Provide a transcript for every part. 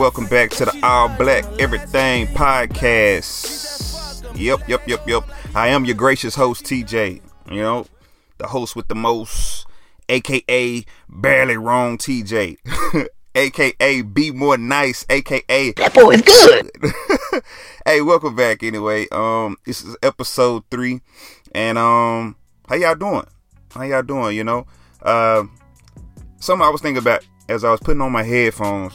Welcome back to the All Black Everything Podcast. Yep, yep, yep, yep. I am your gracious host, TJ. You know, the host with the most, aka barely wrong TJ, aka be more nice, aka that boy is good. hey, welcome back. Anyway, um, this is episode three, and um, how y'all doing? How y'all doing? You know, uh, something I was thinking about as I was putting on my headphones.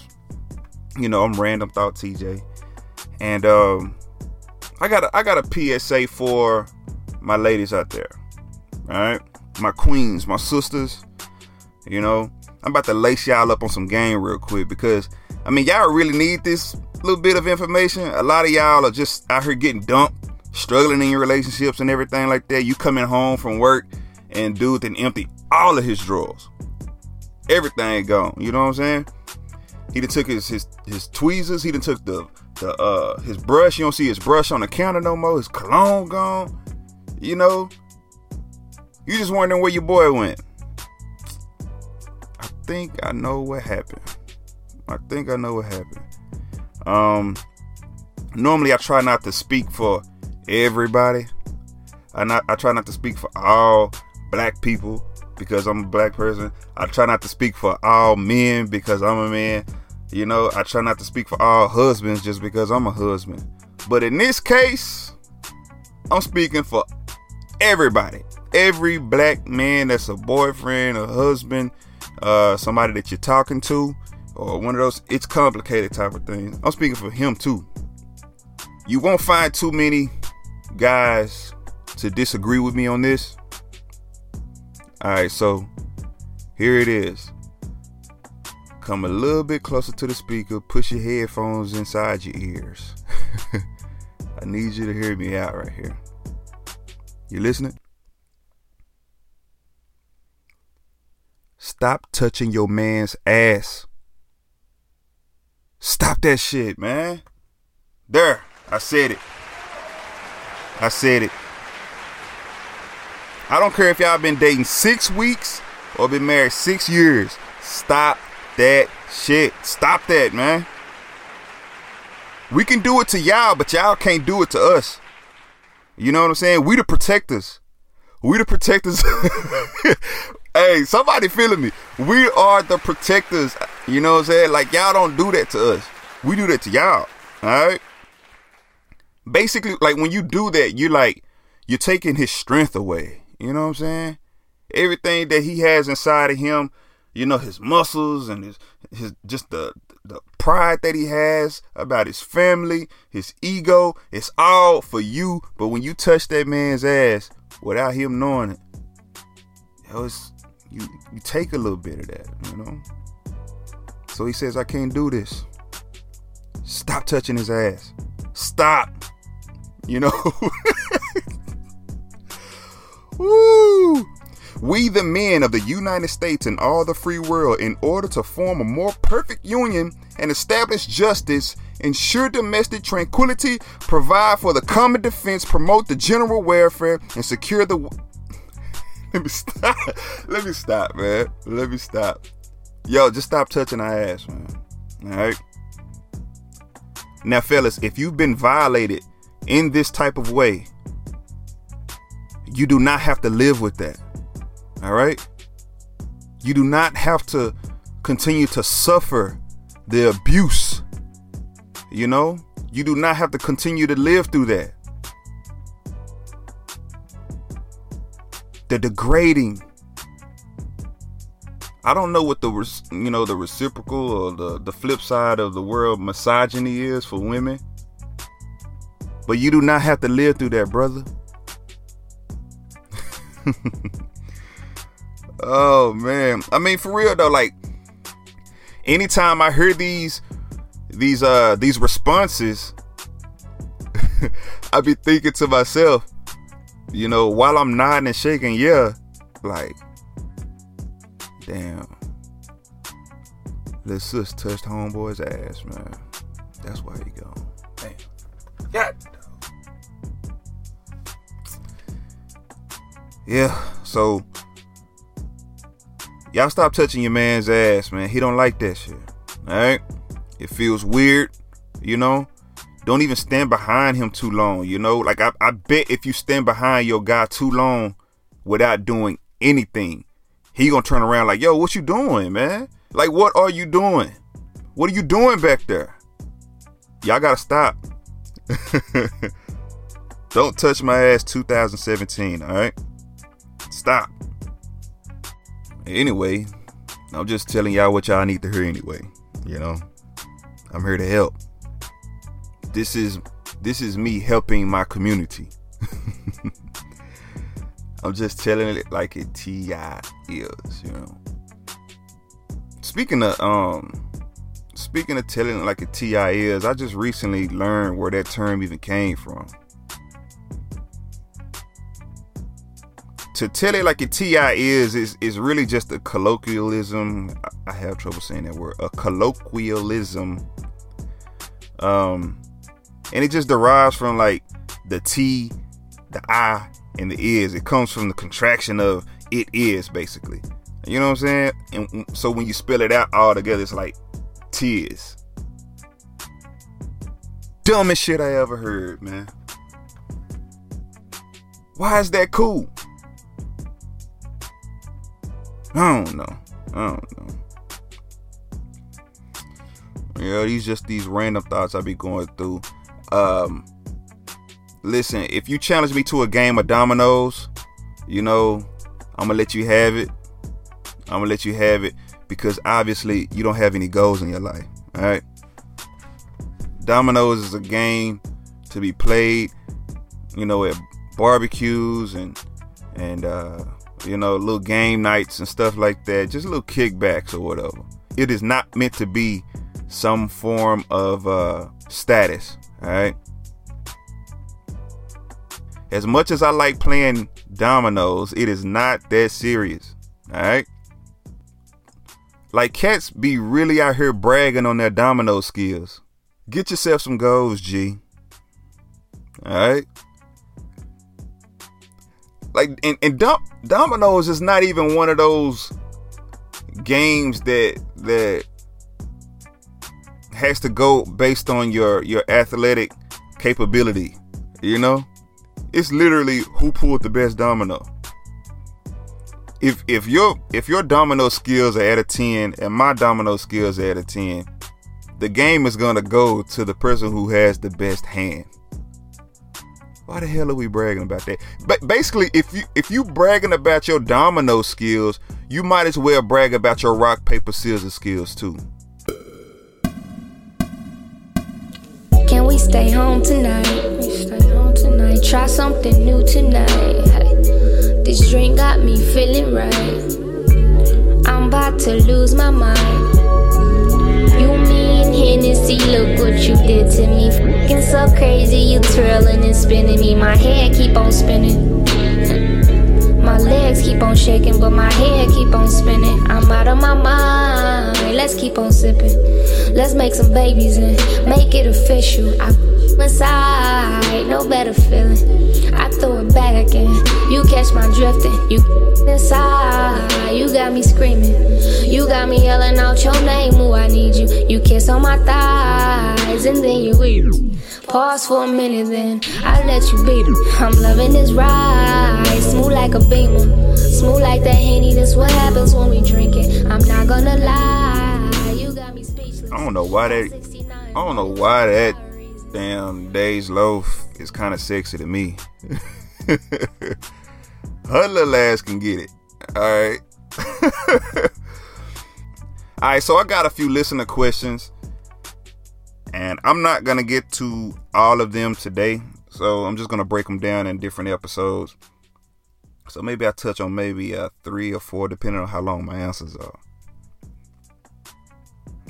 You know, I'm random thought TJ, and um, I got a, I got a PSA for my ladies out there. All right, my queens, my sisters. You know, I'm about to lace y'all up on some game real quick because I mean y'all really need this little bit of information. A lot of y'all are just out here getting dumped, struggling in your relationships and everything like that. You coming home from work and dude then empty all of his drawers. Everything gone. You know what I'm saying? He done took his his his tweezers. He done took the the uh his brush. You don't see his brush on the counter no more. His cologne gone. You know. You just wondering where your boy went. I think I know what happened. I think I know what happened. Um normally I try not to speak for everybody. I not I try not to speak for all black people because I'm a black person. I try not to speak for all men because I'm a man. You know, I try not to speak for all husbands just because I'm a husband. But in this case, I'm speaking for everybody. Every black man that's a boyfriend, a husband, uh, somebody that you're talking to, or one of those it's complicated type of things. I'm speaking for him too. You won't find too many guys to disagree with me on this. All right, so here it is. Come a little bit closer to the speaker, push your headphones inside your ears. I need you to hear me out right here. You listening? Stop touching your man's ass. Stop that shit, man. There, I said it. I said it. I don't care if y'all been dating six weeks or been married six years. Stop that shit. Stop that, man. We can do it to y'all, but y'all can't do it to us. You know what I'm saying? We the protectors. We the protectors. hey, somebody feeling me. We are the protectors. You know what I'm saying? Like y'all don't do that to us. We do that to y'all. Alright? Basically, like when you do that, you're like, you're taking his strength away. You know what I'm saying? Everything that he has inside of him, you know, his muscles and his his just the the pride that he has about his family, his ego, it's all for you. But when you touch that man's ass without him knowing it, yo, it's you you take a little bit of that, you know. So he says, I can't do this. Stop touching his ass. Stop. You know. Woo! We, the men of the United States and all the free world, in order to form a more perfect union and establish justice, ensure domestic tranquility, provide for the common defense, promote the general welfare, and secure the. Let me stop. Let me stop, man. Let me stop. Yo, just stop touching our ass, man. All right. Now, fellas, if you've been violated in this type of way, you do not have to live with that. All right? You do not have to continue to suffer the abuse. You know? You do not have to continue to live through that. The degrading. I don't know what the you know the reciprocal or the the flip side of the world misogyny is for women. But you do not have to live through that, brother. oh man. I mean for real though, like anytime I hear these these uh these responses, I be thinking to myself, you know, while I'm nodding and shaking, yeah, like damn. Let's sis touched homeboy's ass, man. That's why he gone. Damn. Yeah. Yeah, so y'all stop touching your man's ass, man. He don't like that shit. All right, it feels weird, you know. Don't even stand behind him too long, you know. Like I, I bet if you stand behind your guy too long without doing anything, he gonna turn around like, "Yo, what you doing, man? Like, what are you doing? What are you doing back there? Y'all gotta stop." Don't touch my ass 2017, all right? Stop. Anyway, I'm just telling y'all what y'all need to hear anyway. You know, I'm here to help. This is this is me helping my community. I'm just telling it like it ti is, you know. Speaking of um speaking of telling it like a ti is, I just recently learned where that term even came from. To tell it like a TI is is is really just a colloquialism. I have trouble saying that word. A colloquialism. Um, and it just derives from like the T, the I, and the is. It comes from the contraction of it is basically. You know what I'm saying? And so when you spell it out all together, it's like tears. Dumbest shit I ever heard, man. Why is that cool? I don't know. I don't know. Yeah, these just these random thoughts I be going through. Um, listen, if you challenge me to a game of dominoes, you know, I'm gonna let you have it. I'm gonna let you have it because obviously you don't have any goals in your life. All right. Dominoes is a game to be played, you know, at barbecues and and uh, you know, little game nights and stuff like that, just little kickbacks or whatever. It is not meant to be some form of uh, status, all right? As much as I like playing dominoes, it is not that serious, all right? Like cats be really out here bragging on their domino skills. Get yourself some goals, G. All right? Like and, and dom- dominoes is not even one of those games that that has to go based on your your athletic capability you know? It's literally who pulled the best domino. If if your if your domino skills are at a 10 and my domino skills are at a 10 the game is gonna go to the person who has the best hand why the hell are we bragging about that? But basically, if you if you bragging about your domino skills, you might as well brag about your rock paper scissors skills too. Can we stay home tonight? Stay home tonight. Try something new tonight. This drink got me feeling right. I'm about to lose my mind. Hennessy? Look what you did to me. Fucking so crazy, you twirling and spinning me. My head keep on spinning. My legs keep on shaking, but my head keep on spinning. I'm out of my mind. Let's keep on sipping. Let's make some babies and make it official. I inside, no better feeling. I throw it back and you catch my drifting. You inside, you got me screaming. You got me yelling out your name, ooh, I need you. You kiss on my thighs and then you weep. Pause for a minute, then I let you beat it. I'm loving this ride, smooth like a beamer, smooth like that henny. That's what happens when we drink it. I'm not gonna lie, you got me speechless. I don't know why that. I don't know why that damn DeJ Loaf is kind of sexy to me. Her little ass can get it. All right. All right, so I got a few listener questions, and I'm not gonna get to all of them today. So I'm just gonna break them down in different episodes. So maybe I touch on maybe uh, three or four, depending on how long my answers are.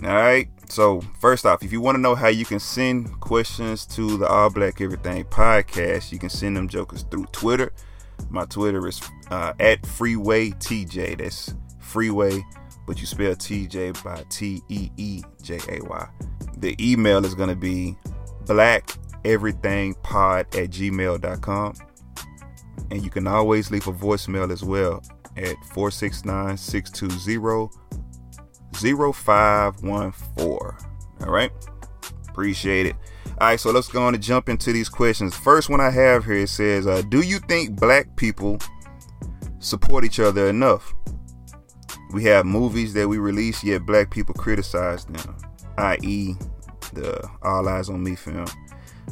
All right. So first off, if you want to know how you can send questions to the All Black Everything podcast, you can send them jokers through Twitter. My Twitter is uh, at Freeway TJ. That's Freeway, but you spell TJ by T E E J A Y. The email is going to be blackeverythingpod at gmail.com. And you can always leave a voicemail as well at 469 620 0514. All right. Appreciate it. All right, so let's go on and jump into these questions. First one I have here it says, uh, "Do you think black people support each other enough? We have movies that we release, yet black people criticize them, i.e., the All Eyez on Me film.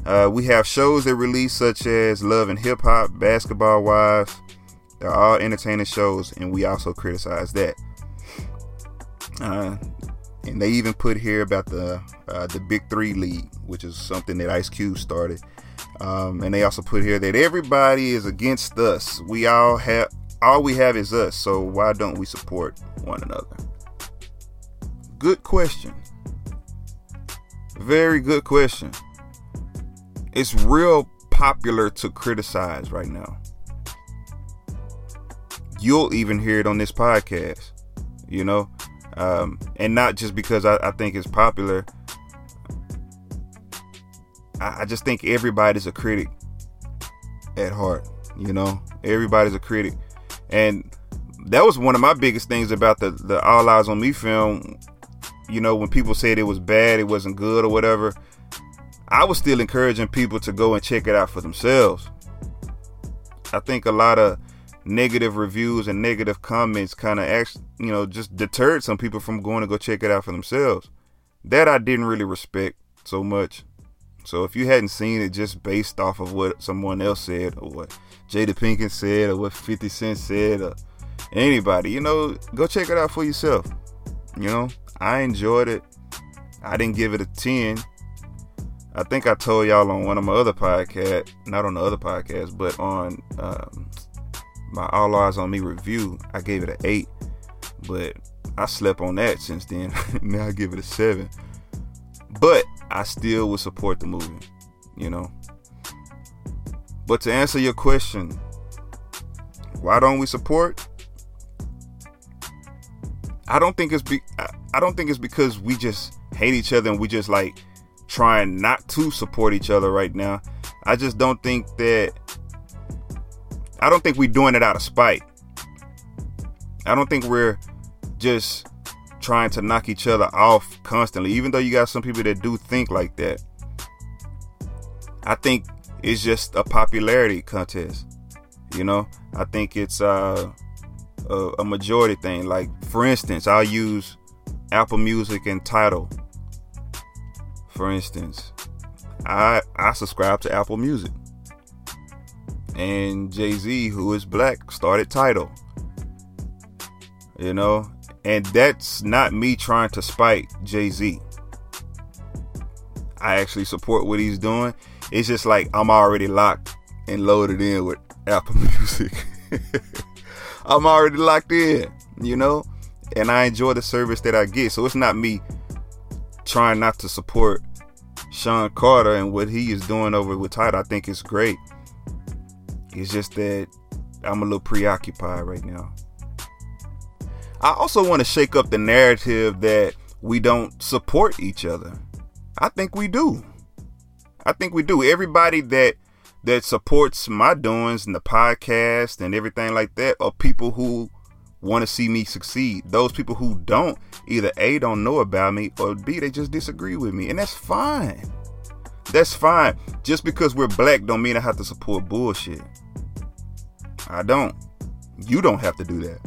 Uh, we have shows that release, such as Love and Hip Hop, Basketball Wives. They're all entertaining shows, and we also criticize that. Uh, and they even put here about the uh, the Big Three League, which is something that Ice Cube started. Um, and they also put here that everybody is against us. We all have all we have is us. So why don't we support one another? Good question. Very good question. It's real popular to criticize right now. You'll even hear it on this podcast. You know, um, and not just because I, I think it's popular. I, I just think everybody's a critic at heart. You know, everybody's a critic, and that was one of my biggest things about the the All Eyez on Me film. You know, when people said it was bad, it wasn't good, or whatever, I was still encouraging people to go and check it out for themselves. I think a lot of negative reviews and negative comments kind of actually, you know, just deterred some people from going to go check it out for themselves. That I didn't really respect so much. So if you hadn't seen it just based off of what someone else said or what Jada Pinkett said or what 50 Cent said or anybody, you know, go check it out for yourself. You know, I enjoyed it. I didn't give it a 10. I think I told y'all on one of my other podcasts, not on the other podcast, but on um, my All Eyez on Me review, I gave it an eight, but I slept on that since then. now I give it a seven. But I still would support the movie, you know. But to answer your question, why don't we support? I don't think it's be I don't think it's because we just hate each other and we just like trying not to support each other right now. I just don't think that I don't think we're doing it out of spite. I don't think we're just trying to knock each other off constantly, even though you got some people that do think like that. I think it's just a popularity contest. You know, I think it's uh, a, a majority thing. Like, for instance, I'll use Apple Music and Tidal. For instance, I I subscribe to Apple Music and Jay Z, who is black, started Tidal. You know, and that's not me trying to spite Jay Z. I actually support what he's doing. It's just like I'm already locked and loaded in with Apple Music. I'm already locked in, you know, and I enjoy the service that I get. So it's not me trying not to support Sean Carter and what he is doing over with Tidal. I think it's great. It's just that I'm a little preoccupied right now. I also want to shake up the narrative that we don't support each other. I think we do. I think we do. Everybody that that supports my doings and the podcast and everything like that are people who want to see me succeed. Those people who don't either A don't know about me or B they just disagree with me. And that's fine. That's fine. Just because we're black don't mean I have to support bullshit. I don't. You don't have to do that.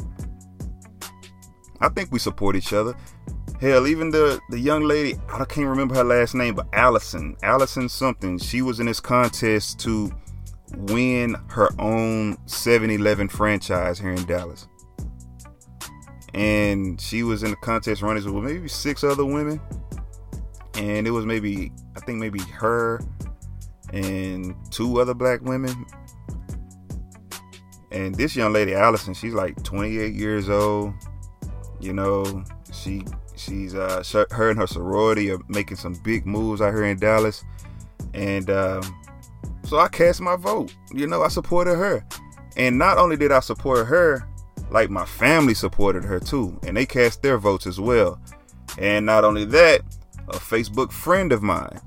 I think we support each other. Hell, even the the young lady, I can't remember her last name, but Allison, Allison something. She was in this contest to win her own 7-Eleven franchise here in Dallas. And she was in the contest running with maybe six other women. And it was maybe, I think maybe her and two other black women, and this young lady, Allison, she's like 28 years old. You know, she she's uh her and her sorority are making some big moves out here in Dallas, and um, so I cast my vote. You know, I supported her, and not only did I support her, like my family supported her too, and they cast their votes as well. And not only that, a Facebook friend of mine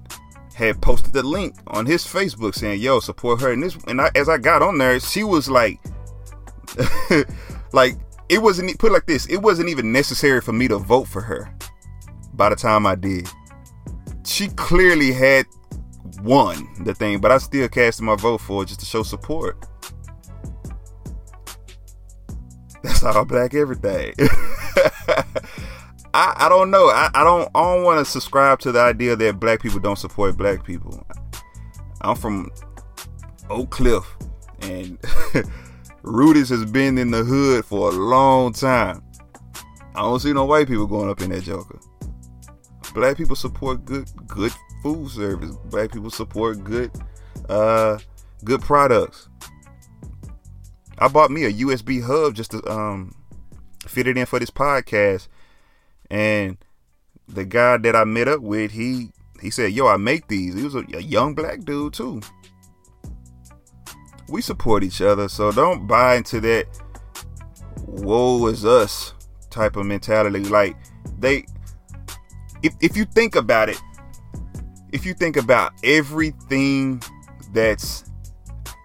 had posted the link on his Facebook saying, "Yo, support her." And this, and I, as I got on there, she was like, like it wasn't put like this. It wasn't even necessary for me to vote for her. By the time I did, she clearly had won the thing, but I still casted my vote for it just to show support. That's all black everything. I, I don't know. I, I don't I don't want to subscribe to the idea that black people don't support black people. I'm from Oak Cliff and Rudy's has been in the hood for a long time. I don't see no white people going up in that joker. Black people support good good food service. Black people support good uh good products. I bought me a USB hub just to um fit it in for this podcast. And the guy that I met up with, he he said, "Yo, I make these." He was a, a young black dude too we support each other. So don't buy into that woe is us type of mentality. Like they if if you think about it, if you think about everything that's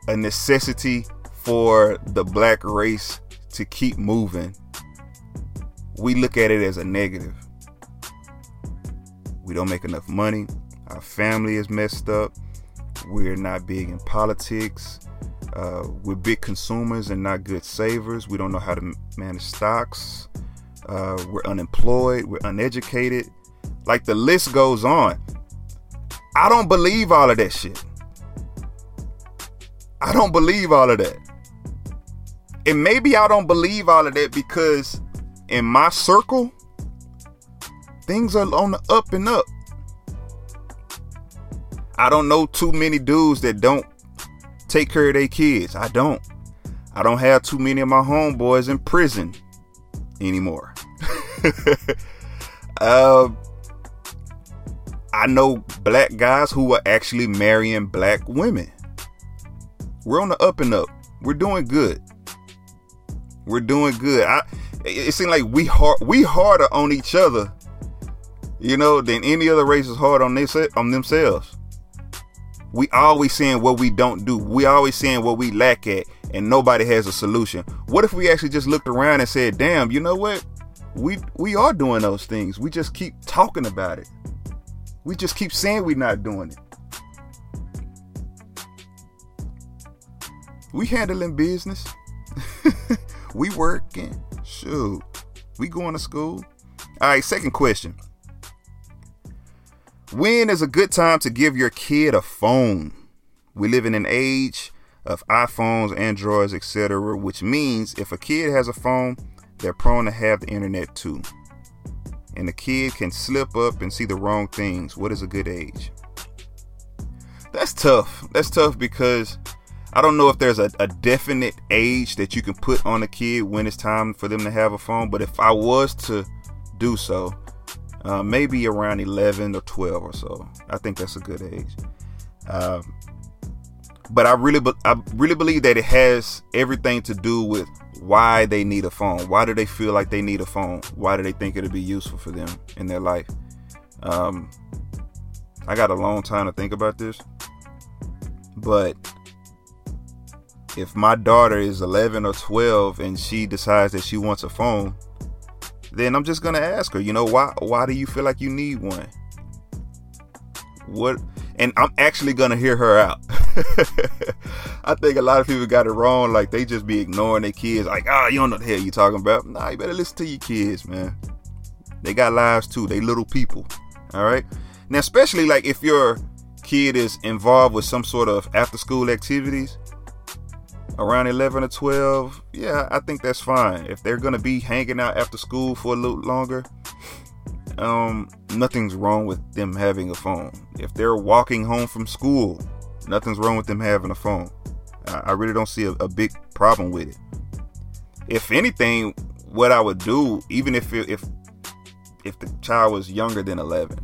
a necessity for the black race to keep moving, we look at it as a negative. We don't make enough money. Our family is messed up. We're not big in politics. Uh, we're big consumers and not good savers. We don't know how to manage stocks. Uh, we're unemployed. We're uneducated. Like the list goes on. I don't believe all of that shit. I don't believe all of that. And maybe I don't believe all of that because in my circle, things are on the up and up. I don't know too many dudes that don't take care of their kids. I don't. I don't have too many of my homeboys in prison anymore. uh, I know black guys who are actually marrying black women. We're on the up and up. We're doing good. We're doing good. I, it seems like we hard, we harder on each other, you know, than any other race is hard on they on themselves we always saying what we don't do. We always saying what we lack at, and nobody has a solution. What if we actually just looked around and said, "Damn, you know what? We we are doing those things. We just keep talking about it. We just keep saying we're not doing it. We handling business. we working. Shoot, we going to school. All right, second question. When is a good time to give your kid a phone? We live in an age of iPhones, Androids, etc., which means if a kid has a phone, they're prone to have the internet too. And the kid can slip up and see the wrong things. What is a good age? That's tough. That's tough because I don't know if there's a, a definite age that you can put on a kid when it's time for them to have a phone. But if I was to do so, uh, maybe around 11 or 12 or so. I think that's a good age. Um, but I really, be- I really believe that it has everything to do with why they need a phone. Why do they feel like they need a phone? Why do they think it'll be useful for them in their life? Um, I got a long time to think about this, but if my daughter is 11 or 12 and she decides that she wants a phone, then I'm just gonna ask her, you know, why why do you feel like you need one? What and I'm actually gonna hear her out. I think a lot of people got it wrong, like they just be ignoring their kids, like, ah, oh, you don't know the hell you talking about. Nah, you better listen to your kids, man. They got lives too. They little people. All right. Now, especially like if your kid is involved with some sort of after school activities, around 11 or 12, yeah, I think that's fine. If they're going to be hanging out after school for a little longer, um, nothing's wrong with them having a phone. If they're walking home from school, nothing's wrong with them having a phone. I, I really don't see a, a, big problem with it. If anything, what I would do, even if it, if if the child was younger than 11,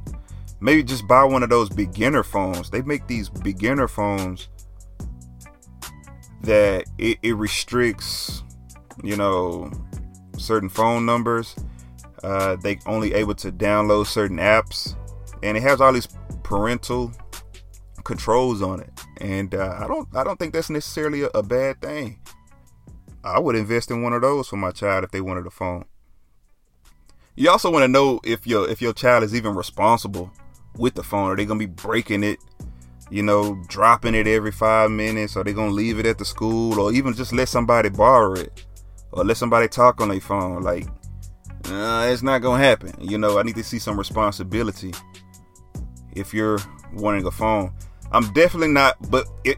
maybe just buy one of those beginner phones. They make these beginner phones that it, it restricts, you know, certain phone numbers. Uh, they only able to download certain apps, and it has all these parental controls on it. And uh, I don't, I don't think that's necessarily a, a bad thing. I would invest in one of those for my child if they wanted a phone. You also want to know if your if your child is even responsible with the phone. Are they gonna be breaking it? You know, dropping it every five minutes? Are they gonna leave it at the school, or even just let somebody borrow it, or let somebody talk on their phone? Like, uh, it's not gonna happen. You know, I need to see some responsibility. If you're wanting a phone, I'm definitely not. But it,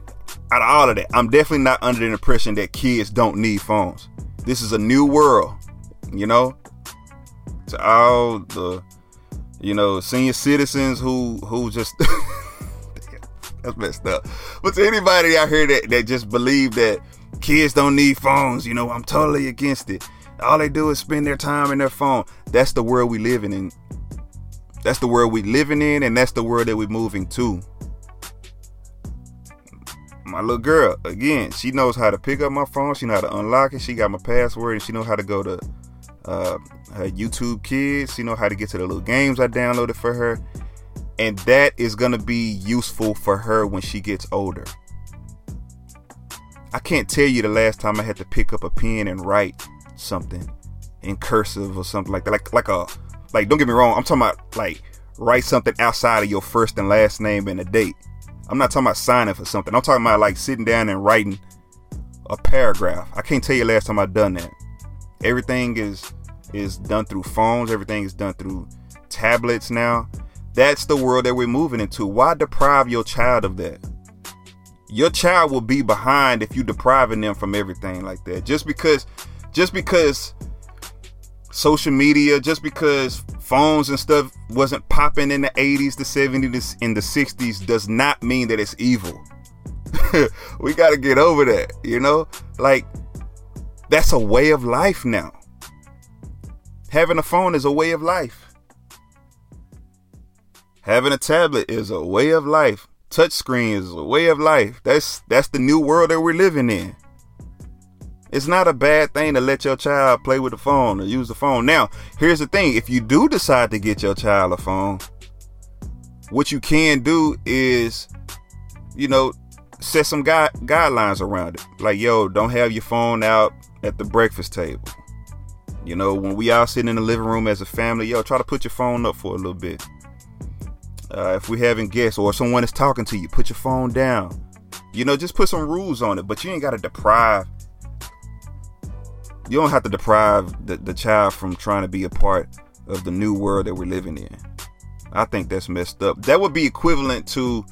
out of all of that, I'm definitely not under the impression that kids don't need phones. This is a new world. You know, to all the you know senior citizens who who just that's messed up. But to anybody out here that, that just believe that kids don't need phones, you know, I'm totally against it. All they do is spend their time in their phone. That's the world we living in. That's the world we living in, and that's the world that we're moving to. My little girl, again, she knows how to pick up my phone. She know how to unlock it. She got my password, and she know how to go to uh, her YouTube Kids. She know how to get to the little games I downloaded for her, and that is gonna be useful for her when she gets older. I can't tell you the last time I had to pick up a pen and write something in cursive or something like that. Like like a like don't get me wrong, I'm talking about like write something outside of your first and last name and a date. I'm not talking about signing for something. I'm talking about like sitting down and writing a paragraph. I can't tell you last time I've done that. Everything is is done through phones, everything is done through tablets now. That's the world that we're moving into. Why deprive your child of that? Your child will be behind if you depriving them from everything like that. Just because just because social media, just because phones and stuff wasn't popping in the 80s, the 70s, in the 60s does not mean that it's evil. we got to get over that, you know? Like that's a way of life now. Having a phone is a way of life. Having a tablet is a way of life. Touchscreen is a way of life. That's that's the new world that we're living in. It's not a bad thing to let your child play with the phone or use the phone. Now, here's the thing: if you do decide to get your child a phone, what you can do is, you know, set some guide, guidelines around it. Like, yo, don't have your phone out at the breakfast table. You know, when we all sitting in the living room as a family, yo, try to put your phone up for a little bit. Uh, if we having guests or someone is talking to you, put your phone down. You know, just put some rules on it, but you ain't got to deprive. You don't have to deprive the, the child from trying to be a part of the new world that we're living in. I think that's messed up. That would be equivalent to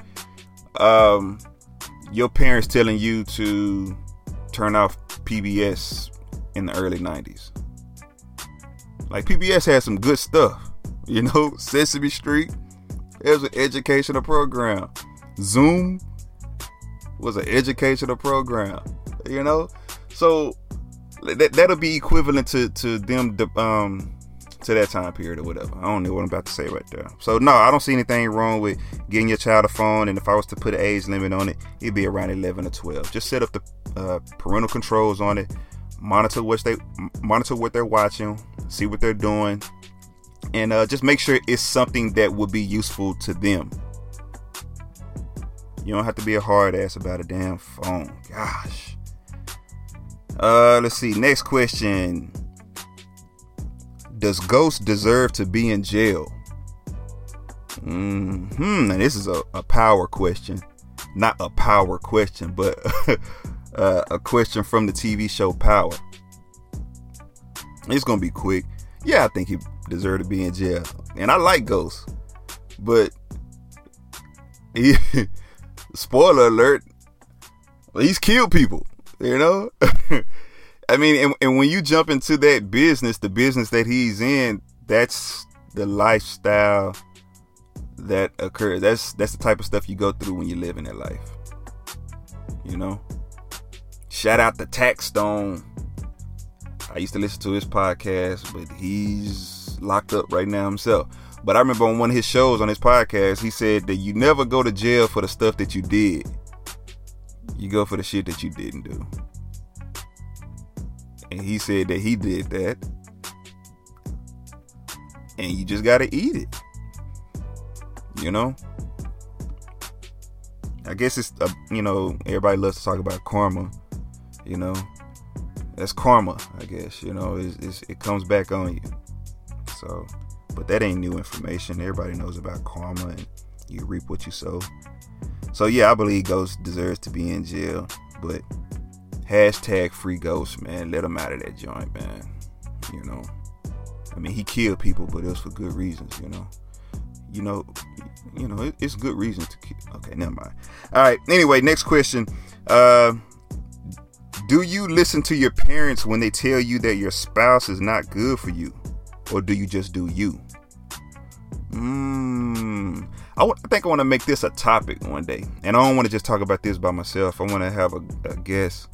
um, your parents telling you to turn off PBS in the early 90s. Like PBS had some good stuff. You know, Sesame Street. It was an educational program. Zoom was an educational program. You know, so that that'll be equivalent to to them um to that time period or whatever. I don't know what I'm about to say right there. So no, I don't see anything wrong with getting your child a phone. And if I was to put an age limit on it, it'd be around 11 or 12. Just set up the uh, parental controls on it monitor what they monitor what they're watching, see what they're doing, and uh, just make sure it's something that would be useful to them. You don't have to be a hard ass about a damn phone. Gosh. Uh, let's see. Next question. Does Ghost deserve to be in jail? Hmm. And this is a, a power question. Not a power question, but uh, a question from the TV show Power. It's gonna be quick. Yeah, I think he deserved to be in jail, and I like Ghost, but he, spoiler alert, he's killed people. You know, I mean, and, and when you jump into that business, the business that he's in, that's the lifestyle that occurs. That's that's the type of stuff you go through when you live in that life. You know. Shout out to Taxstone. I used to listen to his podcast, but he's locked up right now himself. But I remember on one of his shows on his podcast, he said that you never go to jail for the stuff that you did. You go for the shit that you didn't do. And he said that he did that. And you just gotta eat it. You know? I guess it's, uh, you know, everybody loves to talk about karma you know that's karma, I guess. You know, it's, it's, it comes back on you. So, but that ain't new information. Everybody knows about karma, and you reap what you sow. So yeah, I believe Ghost deserves to be in jail, but hashtag free Ghost, man. Let him out of that joint, man. You know, I mean, he killed people, but it was for good reasons. You know, you know, you know, it, it's good reason to kill. Okay, never mind. All right. Anyway, next question. Uh, do you listen to your parents when they tell you that your spouse is not good for you, or do you just do you? Mmm. I, w- I think I want to make this a topic one day, and I don't want to just talk about this by myself. I want to have a, a guest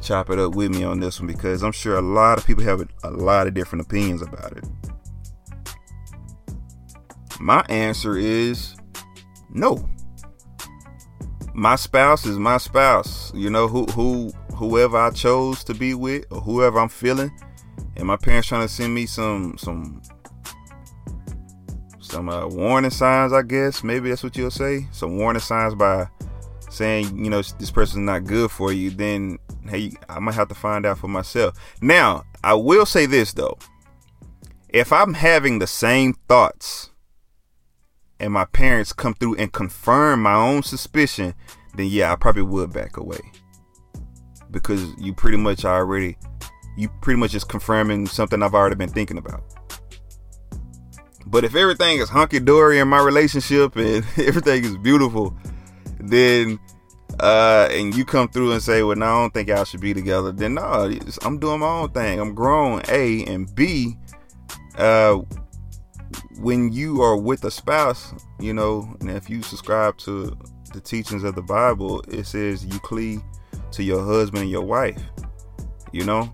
chop it up with me on this one because I'm sure a lot of people have a, a lot of different opinions about it. My answer is no. My spouse is my spouse. You know who who whoever I chose to be with or whoever I'm feeling. And my parents trying to send me some some some uh, warning signs, I guess. Maybe that's what you'll say. Some warning signs by saying, you know, this person's not good for you. Then hey, I might have to find out for myself. Now, I will say this though. If I'm having the same thoughts and my parents come through and confirm my own suspicion, then yeah, I probably would back away. Because you pretty much already you pretty much just confirming something I've already been thinking about. But if everything is hunky dory in my relationship and everything is beautiful, then uh, and you come through and say, "Well, no, I don't think y'all should be together," then no, I'm doing my own thing. I'm grown. A and B. Uh, when you are with a spouse, you know, and if you subscribe to the teachings of the Bible, it says you cleave to your husband and your wife. You know,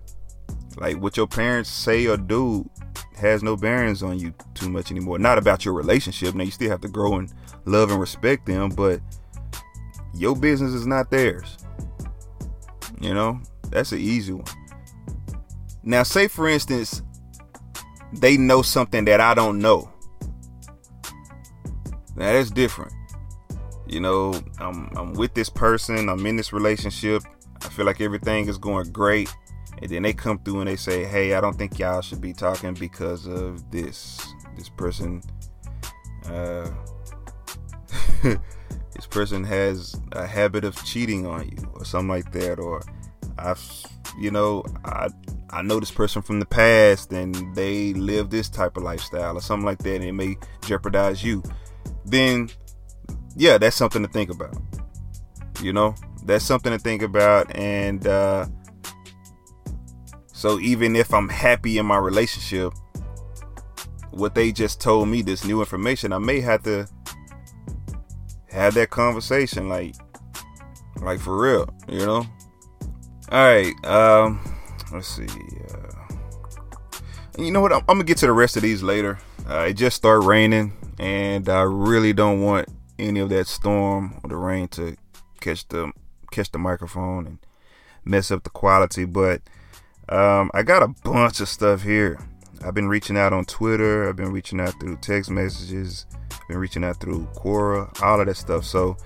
like what your parents say or do has no bearings on you too much anymore. Not about your relationship. Now you still have to grow and love and respect them, but your business is not theirs. You know, that's an easy one. Now, say for instance, they know something that I don't know. Now that's different. You know, I'm I'm with this person, I'm in this relationship, I feel like everything is going great. And then they come through and they say, Hey, I don't think y'all should be talking because of this. This person uh this person has a habit of cheating on you or something like that. Or I've you know I I know this person from the past and they live this type of lifestyle or something like that and it may jeopardize you. Then yeah that's something to think about. You know that's something to think about and uh so even if I'm happy in my relationship what they just told me this new information I may have to have that conversation like like for real you know? All right um let's see uh, you know what I'm, I'm, gonna get to the rest of these later. Uh, it just started raining and i really don't want any of that storm or the rain to catch the catch the microphone and mess up the quality but um, i got a bunch of stuff here i've been reaching out on twitter i've been reaching out through text messages I've been reaching out through Quora, all of that stuff. So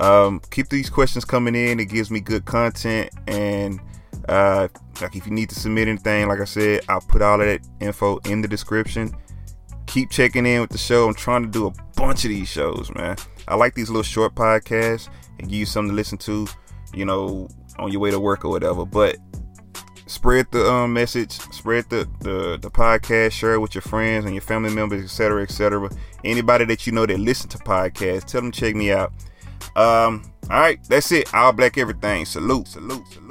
um, keep these questions coming in. It gives me good content. And uh, like if you need to submit anything, like I said, I'll put all of that info in the description. Keep checking in with the show. I'm trying to do a bunch of these shows, man. I like these little short podcasts and give you something to listen to, you know, on your way to work or whatever. But spread the um, message, spread the, the the podcast, share it with your friends and your family members, etc., etc. Anybody that you know that listen to podcasts, tell them check me out. Um, all right, that's it. All black everything. Salute, salute, salute.